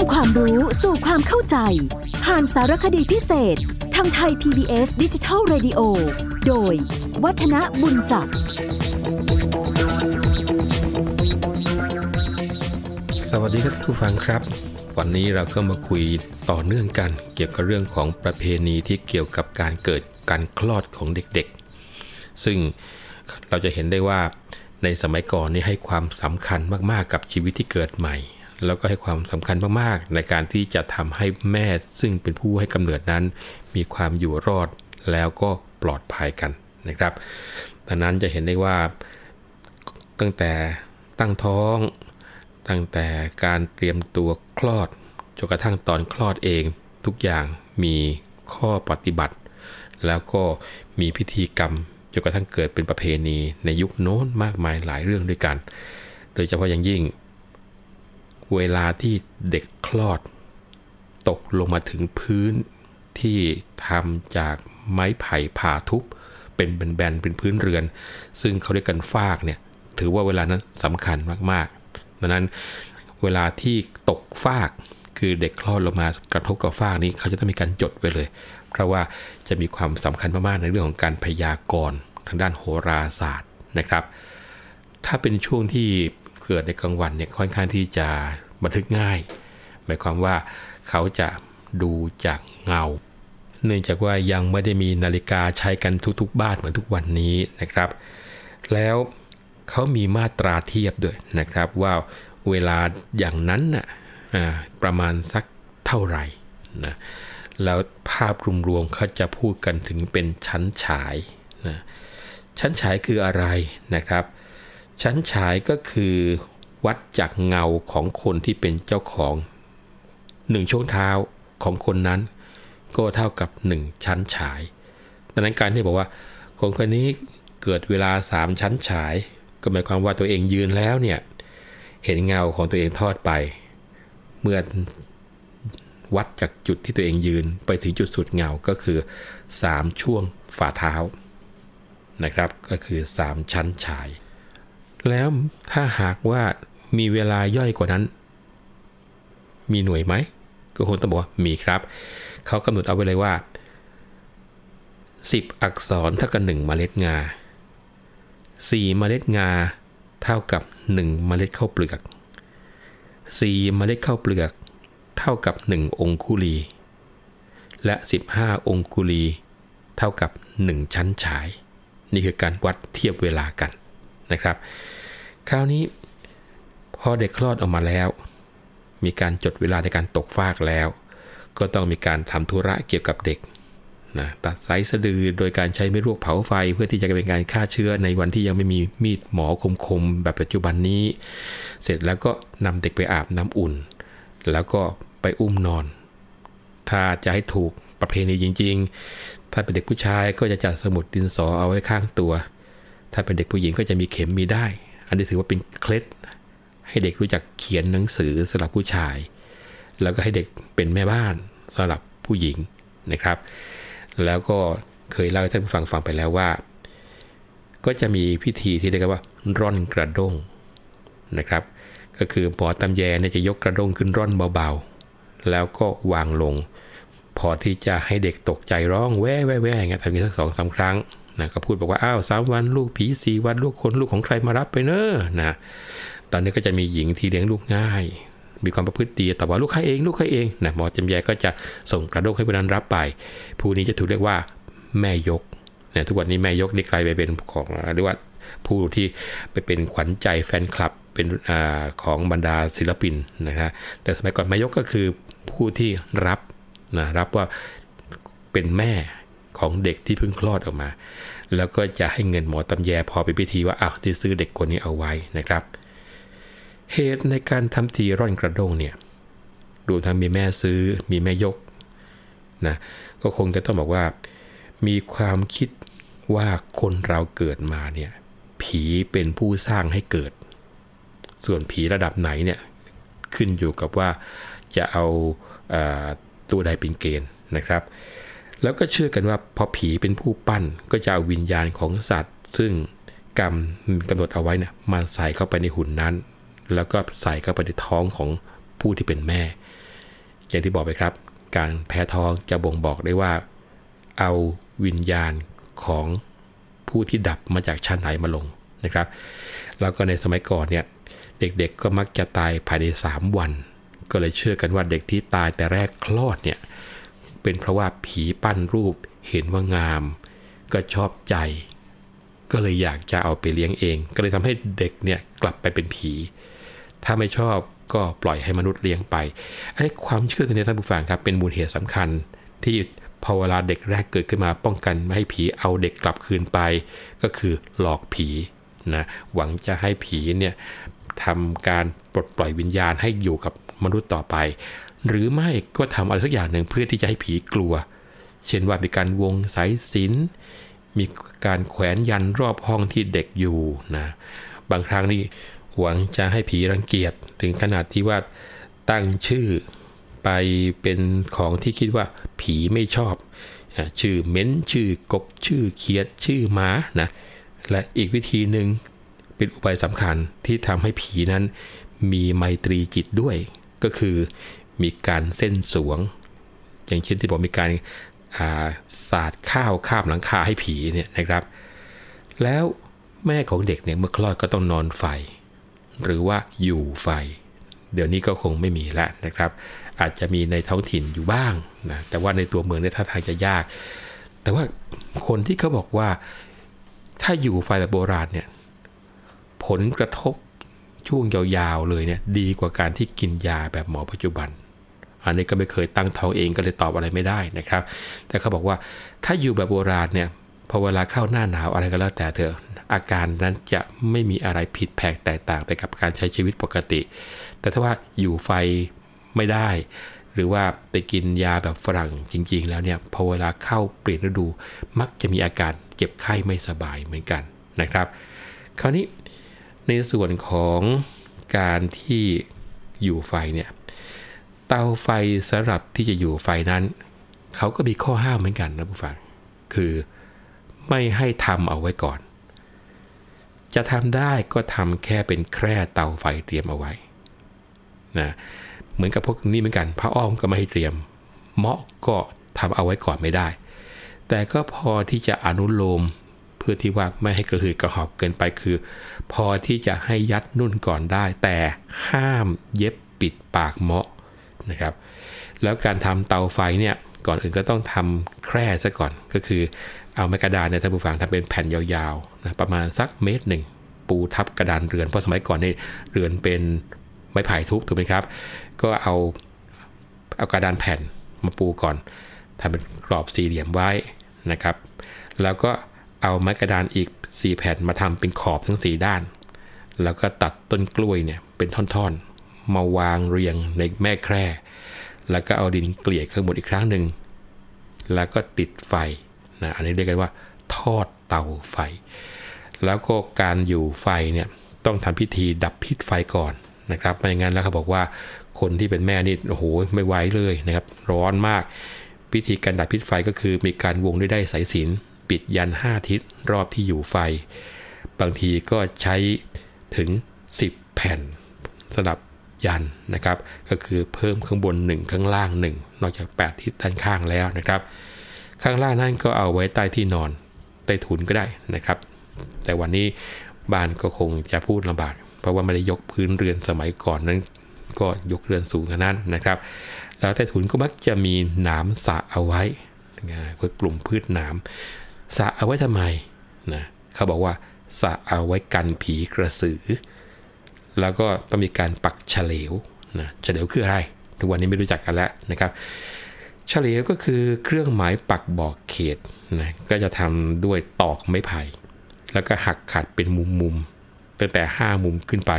ำความรู้สู่ความเข้าใจ ผ่านสารคดีพิเศษ ทางไทย PBS ดิจิทัล Radio โดย วัฒนบุญจับ สวัสดีครับทุกฟังครับ วันนี้เราก็มาคุยต่อเนื่องกัน เกี่ยวกับเรื่องของประเพณีที่เกี่ยวกับการเกิดการคลอดของเด็กๆ ซึ่งเราจะเห็นได้ว่าในสมัยก่อนนี่ให้ความสำคัญมากๆกับชีวิตที่เกิดใหม่ แล้วก็ให้ความสำคัญมากๆ ในการที่จะทำให้แม่ซึ่งเป็นผู้ให้กำเนิดนั้น มีความอยู่รอดแล้วก็ปลอดภัยกันนะครับดังนั้นจะเห็นได้ว่าตั้งแต่ตั้งท้อง ตั้งแต่การเตรียมตัวคลอดจนกระทั่งตอนคลอดเอง ทุกอย่างมีข้อปฏิบัติ แล้วก็มีพิธีกรรมจนกระทั่งเกิดเป็นประเพณีในยุคโน้นมากมายหลายเรื่องด้วยกัน โดยเฉพาะอย่างยิ่ง เวลาที่เด็กคลอด ตกลงมาถึงพื้นที่ทำจากไม้ไผ่ผ่าทุบเป็นแบนๆเป็นพื้นเรือน ซึ่งเขาเรียกกันฟากเนี่ยถือว่าเวลานั้นสำคัญมากๆดังนั้นเวลาที่ตกฟากคือเด็กคลอดลงมากระทบกับฟากนี้เขาจะต้องมีการจดไว้เลย เพราะว่าจะมีความสำคัญมากๆในเรื่องของการพยากรณ์ทางด้านโหราศาสตร์นะครับ ถ้าเป็นช่วงที่เกิดในกลางวันเนี่ยค่อนข้างที่จะ บันทึกง่าย หมายความว่าเขาจะดูจากเงา เนื่องจากว่ายังไม่ได้มีนาฬิกาใช้กันทุกๆ บ้านเหมือนทุกวันนี้นะครับ แล้วเขามีมาตราเทียบด้วยนะครับว่าเวลาอย่างนั้นน่ะประมาณสักเท่าไหร่นะแล้วภาพรวมๆเขาจะพูดกันถึงเป็นชั้นฉายนะชั้นฉายคืออะไรนะครับ ชั้นฉายก็คือ วัดจากเงาของคนที่เป็นเจ้าของหนึ่งช่วงเท้าของคนนั้น ก็เท่ากับหนึ่งชั้นฉาย ดังนั้นการที่บอกว่า คนคนนี้เกิดเวลาสามชั้นฉาย ก็หมายความว่าตัวเองยืนแล้วเนี่ยเห็นเงาของตัวเองทอดไป เมื่อวัดจากจุดที่ตัวเองยืนไปถึงจุดสุดเงาก็คือ 3 ช่วงฝ่าเท้านะครับ ก็คือ 3 ชั้นฉาย แล้วถ้าหากว่า มีเวลาย่อยกว่านั้น มีหน่วยไหมก็คงต้องบอกว่ามีครับ เขากำหนดเอาไว้เลยว่า 10 อักษรเท่ากับ1เมล็ดงา 4 เมล็ดงา เท่ากับ 1 เมล็ดข้าวเปลือก 4 เมล็ดข้าวเปลือก เท่ากับ 1 องคุลี และ 15 องคุลี เท่ากับ 1 ชั้นฉาย นี่คือการวัดเทียบเวลากันนะครับ คราวนี้ พอเด็กคลอดออกมาแล้ว มีการจดเวลาในการตกฟากแล้ว ก็ต้องมีการทำธุระเกี่ยวกับเด็กนะตัดสายสะดือโดยการใช้ไม่รวกเผาไฟ เพื่อที่จะเป็นการฆ่าเชื้อในวันที่ยังไม่มีมีดหมอคมๆแบบปัจจุบันนี้ เสร็จแล้วก็นำเด็กไปอาบน้ำอุ่น แล้วก็ไปอุ้มนอน ถ้าจะให้ถูกประเพณีจริง ๆ ถ้าเป็นเด็กผู้ชายก็จะจัดสมุดดินสอเอาไว้ข้างตัว ถ้าเป็นเด็กผู้หญิงก็จะมีเข็มมีได้ อันนี้ถือว่าเป็นเคล็ด ให้เด็กรู้จักเขียนหนังสือสำหรับผู้ชาย แล้วก็ให้เด็กเป็นแม่บ้านสำหรับผู้หญิงนะครับ แล้วก็เคยเล่าให้ท่านผู้ฟังฟังไปแล้วว่า ก็จะมีพิธีที่เรียกว่าร่อนกระด้งนะครับ ก็คือหมอตำแยเนี่ยจะยกกระด้งขึ้นร่อนเบาๆ แล้วก็วางลง พอที่จะให้เด็กตกใจร้องแว่แว่แว่เงี้ยทำนี้สักสองสาครั้ง นะก็พูดบอกว่าอ้าวสามวันลูกผีสี่วันลูกคนลูกของใครมารับไปเนอะนะตอนนี้ก็จะมีหญิงที่เลี้ยงลูกง่าย มีความประพฤติดีแต่ว่าลูกใครเองลูกใครเองนะหมอจำแยก็จะส่งกระด้งให้ผู้นั้นรับไป ผู้นี้จะถูกเรียกว่าแม่ยกเนี่ยทุกวันนี้แม่ยกนี่กลายไปเป็นของเรียกว่าผู้ที่ไปเป็นขวัญใจแฟนคลับเป็นอของบรรดาศิลปินนะฮะแต่สมัยก่อนแม่ยกก็คือผู้ที่รับนะรับว่าเป็นแม่ ของเด็กที่เพิ่งคลอดออกมา แล้วก็จะให้เงินหมอตำแยพอเป็นพิธีว่าอ้าวได้ซื้อเด็กคนนี้เอาไว้นะครับ เหตุในการทำทีร่อนกระด้งเนี่ยดูทั้งมีแม่ซื้อมีแม่ยกนะก็คงจะต้องบอกว่า มีความคิดว่าคนเราเกิดมาเนี่ยผีเป็นผู้สร้างให้เกิด ส่วนผีระดับไหนเนี่ยขึ้นอยู่กับว่าจะเอาตัวใดเป็นเกณฑ์นะครับ แล้วก็เชื่อกันว่าพอผีเป็นผู้ปั้นก็จะเอาวิญญาณของสัตว์ ซึ่งกรรมกำหนดเอาไว้เนี่ยมาใส่เข้าไปในหุ่นนั้น แล้วก็ใส่เข้าไปในท้องของผู้ที่เป็นแม่ อย่างที่บอกไปครับ การแพ้ท้องจะบ่งบอกได้ว่า เอาวิญญาณของผู้ที่ดับมาจากชั้นไหนมาลงนะครับ แล้วก็ในสมัยก่อนเนี่ยเด็กๆก็มักจะตายภายใน 3 วัน ก็เลยเชื่อกันว่าเด็กที่ตายแต่แรกคลอดเนี่ย เป็นเพราะว่าผีปั้นรูปเห็นว่างาม ก็ชอบใจ ก็เลยอยากจะเอาไปเลี้ยงเอง ก็เลยทำให้เด็กเนี่ยกลับไปเป็นผี ถ้าไม่ชอบก็ปล่อยให้มนุษย์เลี้ยงไปไอ้ความเชื่อตัวนี้ท่านผู้ฟังครับเป็นมูลเหตุสำคัญ ที่พอเวลาเด็กแรกเกิดขึ้นมาป้องกันไม่ให้ผีเอาเด็กกลับคืนไป ก็คือหลอกผีนะหวังจะให้ผีเนี่ยทำการปลดปล่อยวิญญาณให้อยู่กับมนุษย์ต่อไป หรือไม่ก็ทำอะไรสักอย่างหนึ่งเพื่อที่จะให้ผีกลัว เช่นว่ามีการวงสายสินมีการแขวนยันรอบห้องที่เด็กอยู่นะบางครั้งนี่หวังจะให้ผีรังเกียจถึงขนาดที่ว่าตั้งชื่อไปเป็นของที่คิดว่าผีไม่ชอบ ชื่อเม้นชื่อกบชื่อเขียดชื่อหมานะและอีกวิธีหนึ่งเป็นอุบายสำคัญที่ทำให้ผีนั้นมีไมตรีจิตด้วย ก็คือ มีการเส้นสวง อย่างเช่นที่บอกมีการสาดข้าวข้ามหลังคาให้ผีเนี่ยนะครับ แล้วแม่ของเด็กเนี่ยเมื่อคลอดก็ต้องนอนไฟ หรือว่าอยู่ไฟ เดี๋ยวนี้ก็คงไม่มีแล้วนะครับ อาจจะมีในท้องถิ่นอยู่บ้างนะแต่ว่าในตัวเมืองเนี่ยท่าทางจะยาก แต่ว่าคนที่เขาบอกว่าถ้าอยู่ไฟแบบโบราณเนี่ยผลกระทบช่วงยาวๆเลยเนี่ยดีกว่าการที่กินยาแบบหมอปัจจุบัน อันนี้ก็ไม่เคยตั้งท้องเองก็เลยตอบอะไรไม่ได้นะครับ แต่เขาบอกว่าถ้าอยู่แบบโบราณเนี่ยพอเวลาเข้าหน้าหนาวอะไรก็แล้วแต่เถอะอาการนั้นจะไม่มีอะไรผิดแผกแตกต่างไปกับการใช้ชีวิตปกติ แต่ถ้าว่าอยู่ไฟไม่ได้ หรือว่าไปกินยาแบบฝรั่งจริง ๆ แล้วเนี่ยพอเวลาเข้าเปลี่ยนฤดู มักจะมีอาการเจ็บไข้ไม่สบายเหมือนกันนะครับ คราวนี้ในส่วนของการที่อยู่ไฟเนี่ย เตาไฟสำหรับที่จะอยู่ไฟนั้น เขาก็มีข้อห้ามเหมือนกันนะผู้ฟัง คือไม่ให้ทำเอาไว้ก่อน จะทำได้ก็ทำแค่เป็นแคร่เตาไฟเตรียมเอาไว้นะเหมือนกับพวกนี้เหมือนกันพระอ้อมก็ไม่ให้เตรียมเมาะก็ทำเอาไว้ก่อนไม่ได้ แต่ก็พอที่จะอนุโลมเพื่อที่ว่าไม่ให้กระหืดกระหอบเกินไปคือ พอที่จะให้ยัดนุ่นก่อนได้ แต่ห้ามเย็บปิดปากเมาะ นะครับ แล้วการทำเตาไฟเนี่ยก่อนอื่นก็ต้องทำแคร่ซะก่อนก็คือเอาไม้กระดานเนี่ยท่านผู้ฟังทำเป็นแผ่นยาวๆนะประมาณสักเมตรหนึ่งปูทับกระดานเรือนเพราะสมัยก่อนนี่เรือนเป็นไม้ไผ่ทุบถูกไหมครับ ก็เอาเอากระดานแผ่นมาปูก่อนทำเป็นกรอบสี่เหลี่ยมไว้นะครับ แล้วก็เอาไม้กระดานอีก 4 แผ่นมาทำเป็นขอบทั้ง 4 ด้าน แล้วก็ตัดต้นกล้วยเนี่ยเป็นท่อนๆ มาวางเรียงในแม่แคร่ แล้วก็เอาดินเกลี่ยข้างบนอีกครั้งหนึ่ง แล้วก็ติดไฟนะอันนี้เรียกกันว่า ทอดเตาไฟ แล้วก็การอยู่ไฟเนี่ยต้องทำพิธีดับพิษไฟก่อนนะครับไม่งั้นแล้วเขาบอกว่าคนที่เป็นแม่นี่โอ้โหไม่ไหวเลยนะครับ ร้อนมาก พิธีการดับพิษไฟก็คือมีการวงด้วยได้สายสินปิดยัน5ทิศรอบที่อยู่ไฟ บางทีก็ใช้ถึง 10 แผ่นสำหรับ ยันนะครับ ก็คือเพิ่มข้างบน 1 ข้างล่าง 1 นอกจาก 8ทิศด้านข้างแล้วนะครับ ข้างล่างนั่นก็เอาไว้ใต้ที่นอนใต้ถุนก็ได้นะครับ แต่วันนี้บ้านก็คงจะพูดลำบาก เพราะว่าไม่ได้ยกพื้นเรือนสมัยก่อนนั้น ก็ยกเรือนสูงขนั้นนะครับ แล้วใต้ถุนก็มักจะมีหนามสะเอาไว้เพื่อกลุ่มพืชหนามสะเอาไว้ทำไมนะเขาบอกว่าสะเอาไว้กันผีกระสือ แล้วก็ต้องมีการปักเฉลวนะเฉลวคืออะไร ทุกวันนี้ไม่รู้จักกันแล้วนะครับเฉลวก็คือเครื่องหมายปักบอกเขตนะก็จะทำด้วยตอกไม้ไผ่แล้วก็หักขัดเป็นมุมๆตั้งแต่ 5 มุมขึ้นไป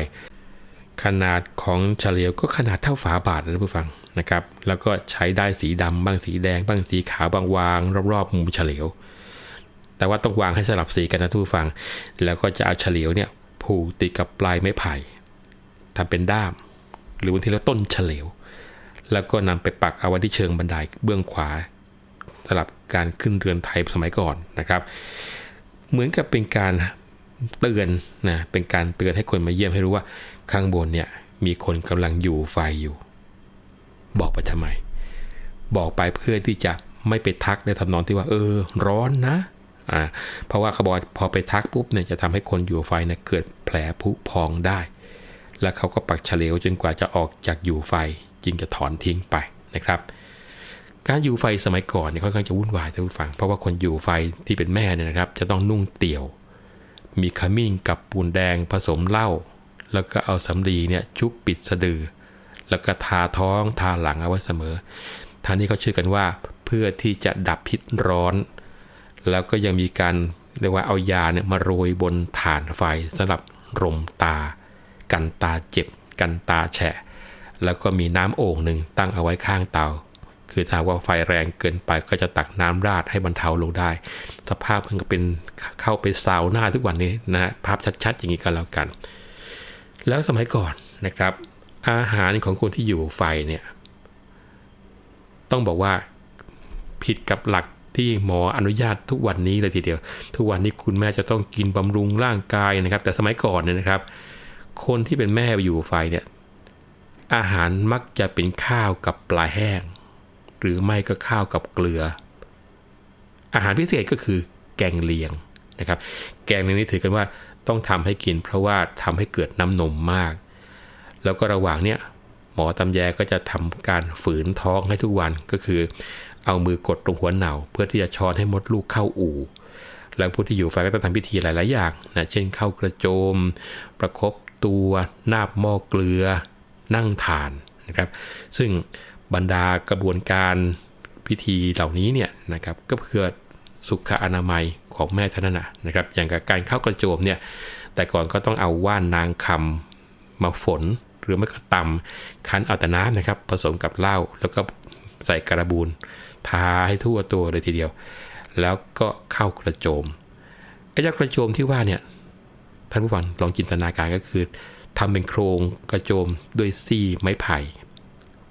ขนาดของเฉลียวก็ขนาดเท่าฝาบาทนะผู้ฟังนะครับ แล้วก็ใช้ได้สีดำบ้างสีแดง บ้างสีขาวบางวางรอบๆมุมเฉลียว แต่ว่าต้องวางให้สลับสีกันนะทุกฟัง แล้วก็จะเอาเฉลียวเนี่ยผูกติดกับปลายไม้ไผ่ ทำเป็นด้าม หรือบางทีแล้วต้นเฉลียวแล้วก็นำไปปักเอาไว้ที่เชิงบันไดเบื้องขวาสำหรับการขึ้นเรือนไทยสมัยก่อนนะครับ เหมือนกับเป็นการเตือนนะเป็นการเตือนให้คนมาเยี่ยมให้รู้ว่าข้างบนเนี่ยมีคนกำลังอยู่ไฟอยู่ บอกไปทำไม บอกไปเพื่อที่จะไม่ไปทักในทำนองที่ว่า เออ ร้อนนะอ่าเพราะว่าเขาบอกพอไปทักปุ๊บเนี่ยจะทำให้คนอยู่ไฟเนี่ยเกิดแผลผุพองได้ แล้วเขาก็ปักเฉลวจนกว่าจะออกจากอยู่ไฟจึงจะถอนทิ้งไปนะครับ การอยู่ไฟสมัยก่อนเนี่ยค่อนข้างจะวุ่นวายท่านผู้ฟัง เพราะว่าคนอยู่ไฟที่เป็นแม่เนี่ยนะครับ จะต้องนุ่งเตี่ยว มีขมิ้นกับปูนแดงผสมเหล้าแล้วก็เอาสำลีเนี่ยชุบปิดสะดือ แล้วก็ทาท้องทาหลังเอาไว้เสมอท่านนี้เขาเชื่อกันว่าเพื่อที่จะดับพิษร้อน แล้วก็ยังมีการเรียกว่าเอายาเนี่ยมาโรยบนฐานไฟสำหรับรมตา กันตาเจ็บ กันตาแฉะ แล้วก็มีน้ำโอ่งหนึ่งตั้งเอาไว้ข้างเตา คือถ้าว่าไฟแรงเกินไปก็จะตักน้ำราดให้บรรเทาลงได้ สภาพมันก็เป็นเข้าไปซาวหน้าทุกวันนี้นะ ภาพชัดๆ อย่างนี้ก็แล้วกัน แล้วสมัยก่อนนะครับ อาหารของคนที่อยู่ไฟเนี่ยต้องบอกว่าผิดกับหลักที่หมออนุญาตทุกวันนี้เลยทีเดียว ทุกวันนี้คุณแม่จะต้องกินบำรุงร่างกายนะครับ แต่สมัยก่อนเนี่ยนะครับ คนที่เป็นแม่อยู่ไฟเนี่ย อาหารมักจะเป็นข้าวกับปลาแห้ง หรือไม่ก็ข้าวกับเกลือ อาหารพิเศษก็คือ แกงเลียงนะครับ แกงเลียงนี้ถือกันว่าต้องทำให้กิน เพราะว่าทำให้เกิดน้ำนมมาก แล้วก็ระหว่างเนี้ยหมอตำแยก็จะทำการฝืนท้องให้ทุกวันก็คือ เอามือกดตรงหัวเหนาเพื่อที่จะช้อนให้มดลูกเข้าอู่แล้วผู้ที่อยู่ไฟก็ต้องทำพิธีหลาย ๆ อย่างนะ เช่นเข้ากระโจม ประครบ ตัวนาบหม้อเกลือนั่งทานนะครับ ซึ่งบรรดากระบวนการพิธีเหล่านี้เนี่ยนะครับก็เพื่อสุขอนามัยของแม่ท่านนะนะครับ อย่างกับการเข้ากระโจมเนี่ยแต่ก่อนก็ต้องเอาว่านนางคำมาฝนหรือไม่ก็ตำคั้นเอาแต่น้ำนะครับ ผสมกับเหล้าแล้วก็ใส่กระบูนทาให้ทั่วตัวเลยทีเดียว แล้วก็เข้ากระโจมไอ้เจ้ากระโจมที่ว่าเนี่ย ท่านผู้ฟังลองจินตนาการก็คือทำเป็นโครงกระโจมด้วยซี่ไม้ไผ่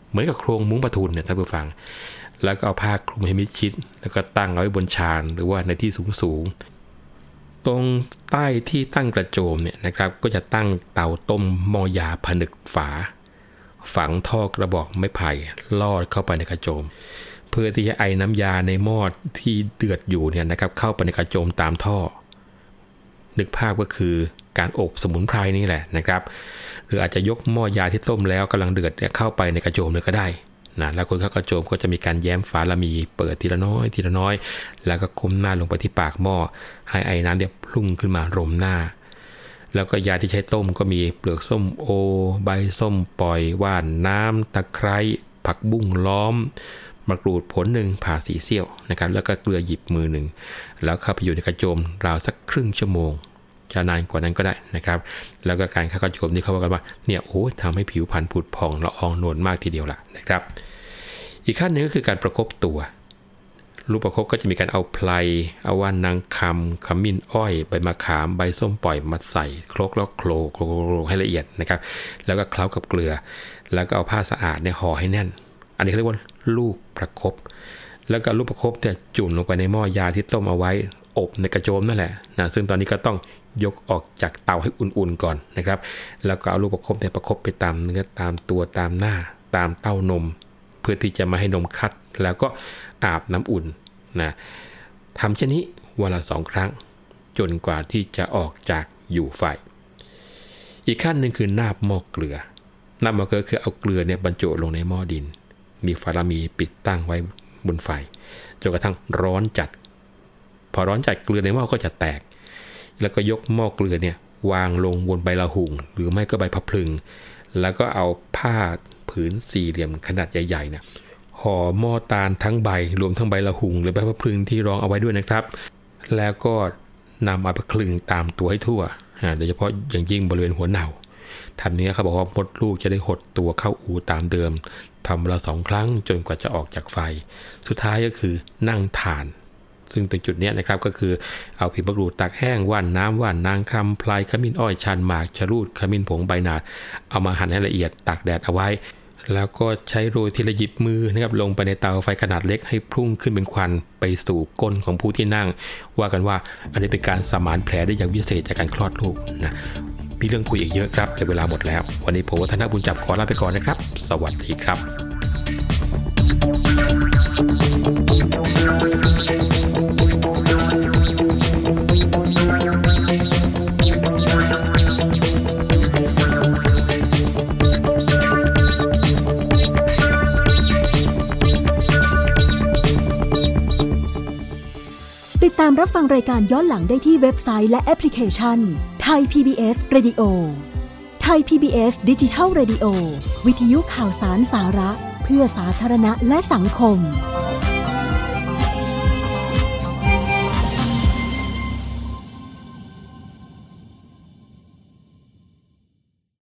เหมือนกับโครงมุ้งประทุนเนี่ยท่านผู้ฟัง แล้วก็เอาผ้าคลุมให้มิดชิด แล้วก็ตั้งเอาไว้บนชานหรือว่าในที่สูงสูงตรงใต้ที่ตั้งกระโจมเนี่ยนะครับก็จะตั้งเตาต้มมอยาผนึกฝา ฝังท่อกระบอกไม้ไผ่ลอดเข้าไปในกระโจม เพื่อที่จะไอน้ำยาในหม้อที่เดือดอยู่เนี่ยนะครับเข้าไปในกระโจมตามท่อ นึกภาพก็คือการอบสมุนไพรนี่แหละนะครับ หรืออาจจะยกหม้อยาที่ต้มแล้วกำลังเดือดเข้าไปในกระโจมเลยก็ได้นะแล้วคนเข้ากระโจมก็จะมีการแย้มฝาละมีเปิดทีละน้อยทีละน้อย แล้วก็คุมหน้าลงไปที่ปากหม้อให้ไอ้น้ำเนี่ยพุ่งขึ้นมารมหน้า แล้วก็ยาที่ใช้ต้มก็มีเปลือกส้มโอ ใบส้มปล่อยว่านน้ำตะไคร้ผักบุ้งล้อม มะกรูดผลหนึ่งผ่าสีเสี้ยวนะครับ แล้วก็เกลือหยิบมือหนึ่งแล้วเข้าไปอยู่ในกระโจมราวสักครึ่งชั่วโมงจะนานกว่านั้นก็ได้นะครับ แล้วก็การเข้ากระโจมนี่เขาบอกกันว่าเนี่ยโอ้ทำให้ผิวพรรณผุดผ่องละอองนวลมากทีเดียวล่ะนะครับ อีกขั้นหนึ่งก็คือการประครบตัวรูปประคบก็จะมีการเอาไพลเอาว่านนางคำขมิ้นอ้อยใบมะขามใบส้มปล่อยมาใส่ครกแล้วโคลโคลให้ละเอียดนะครับ แล้วก็เคล้ากับเกลือ แล้วก็เอาผ้าสะอาดเนี่ยห่อให้แน่น อันนี้เรียกว่าลูกประครบแล้วก็ลูกประคบเนี่ยจุ่มลงไปในหม้อยาที่ต้มเอาไว้ อบในกระโจมนั่นแหละนะซึ่งตอนนี้ก็ต้องยกออกจากเตาให้อุ่นๆก่อนนะครับ แล้วก็เอาลูกประคบเนี่ยประคบไปตามเนื้อตามตัวตามหน้า ตามเต้านม เพื่อที่จะมาให้นมคัด แล้วก็อาบน้ำอุ่นนะทำเช่นนี้วันละสองครั้ง จนกว่าที่จะออกจากอยู่ไฟอีกขั้นหนึ่งคือนาบหม้อเกลือนาบหม้อเกลือคือเอาเกลือเนี่ยบรรจุลงในหม้อดิน มีฟารามีปิดตั้งไว้บนไฟจนกระทั่งร้อนจัด พอร้อนจัดเกลือในหม้อก็จะแตก แล้วก็ยกหม้อเกลือเนี่ยวางลงบนใบละหุ่งหรือไม่ก็ใบพับพลึง แล้วก็เอาผ้าผืนสี่เหลี่ยมขนาดใหญ่ๆเนี่ยห่อหม้อตาลทั้งใบรวมทั้งใบละหุ่งหรือใบพับพลึงที่รองเอาไว้ด้วยนะครับ แล้วก็นำมาคลึงตามตัวให้ทั่วโดยเฉพาะอย่างยิ่งบริเวณหัวเหนา ทำนี้เขาบอกว่ามดลูกจะได้หดตัวเข้าอูตามเดิมทำละสองครั้งจนกว่าจะออกจากไฟ สุดท้ายก็คือนั่งทาน ซึ่งตรงจุดนี้นะครับก็คือเอาผิวมะกรูดตักแห้งว่านน้ำว่านนางคำพลายขมิ้นอ้อยชันหมากชะรูดขมิ้นผงใบนาด เอามาหั่นให้ละเอียดตากแดดเอาไว้ แล้วก็ใช้โรยทีละหยิบมือนะครับลงไปในเตาไฟขนาดเล็กให้พุ่งขึ้นเป็นควันไปสู่ก้นของผู้ที่นั่ง ว่ากันว่าอันนี้เป็นการสมานแผลได้อย่างวิเศษจากการคลอดลูกนะ มีเรื่องคุยอีกเยอะครับแต่เวลาหมดแล้ว วันนี้ผมวัฒนบุญจับขอลาไปก่อนนะครับ สวัสดีครับตามรับฟังรายการย้อนหลังได้ที่เว็บไซต์และแอปพลิเคชัน ทย PBS Radio ไทย PBS ดิจิทัล Radio วิทยุข่าวสารสาระ เพื่อสาธารณะและสังคม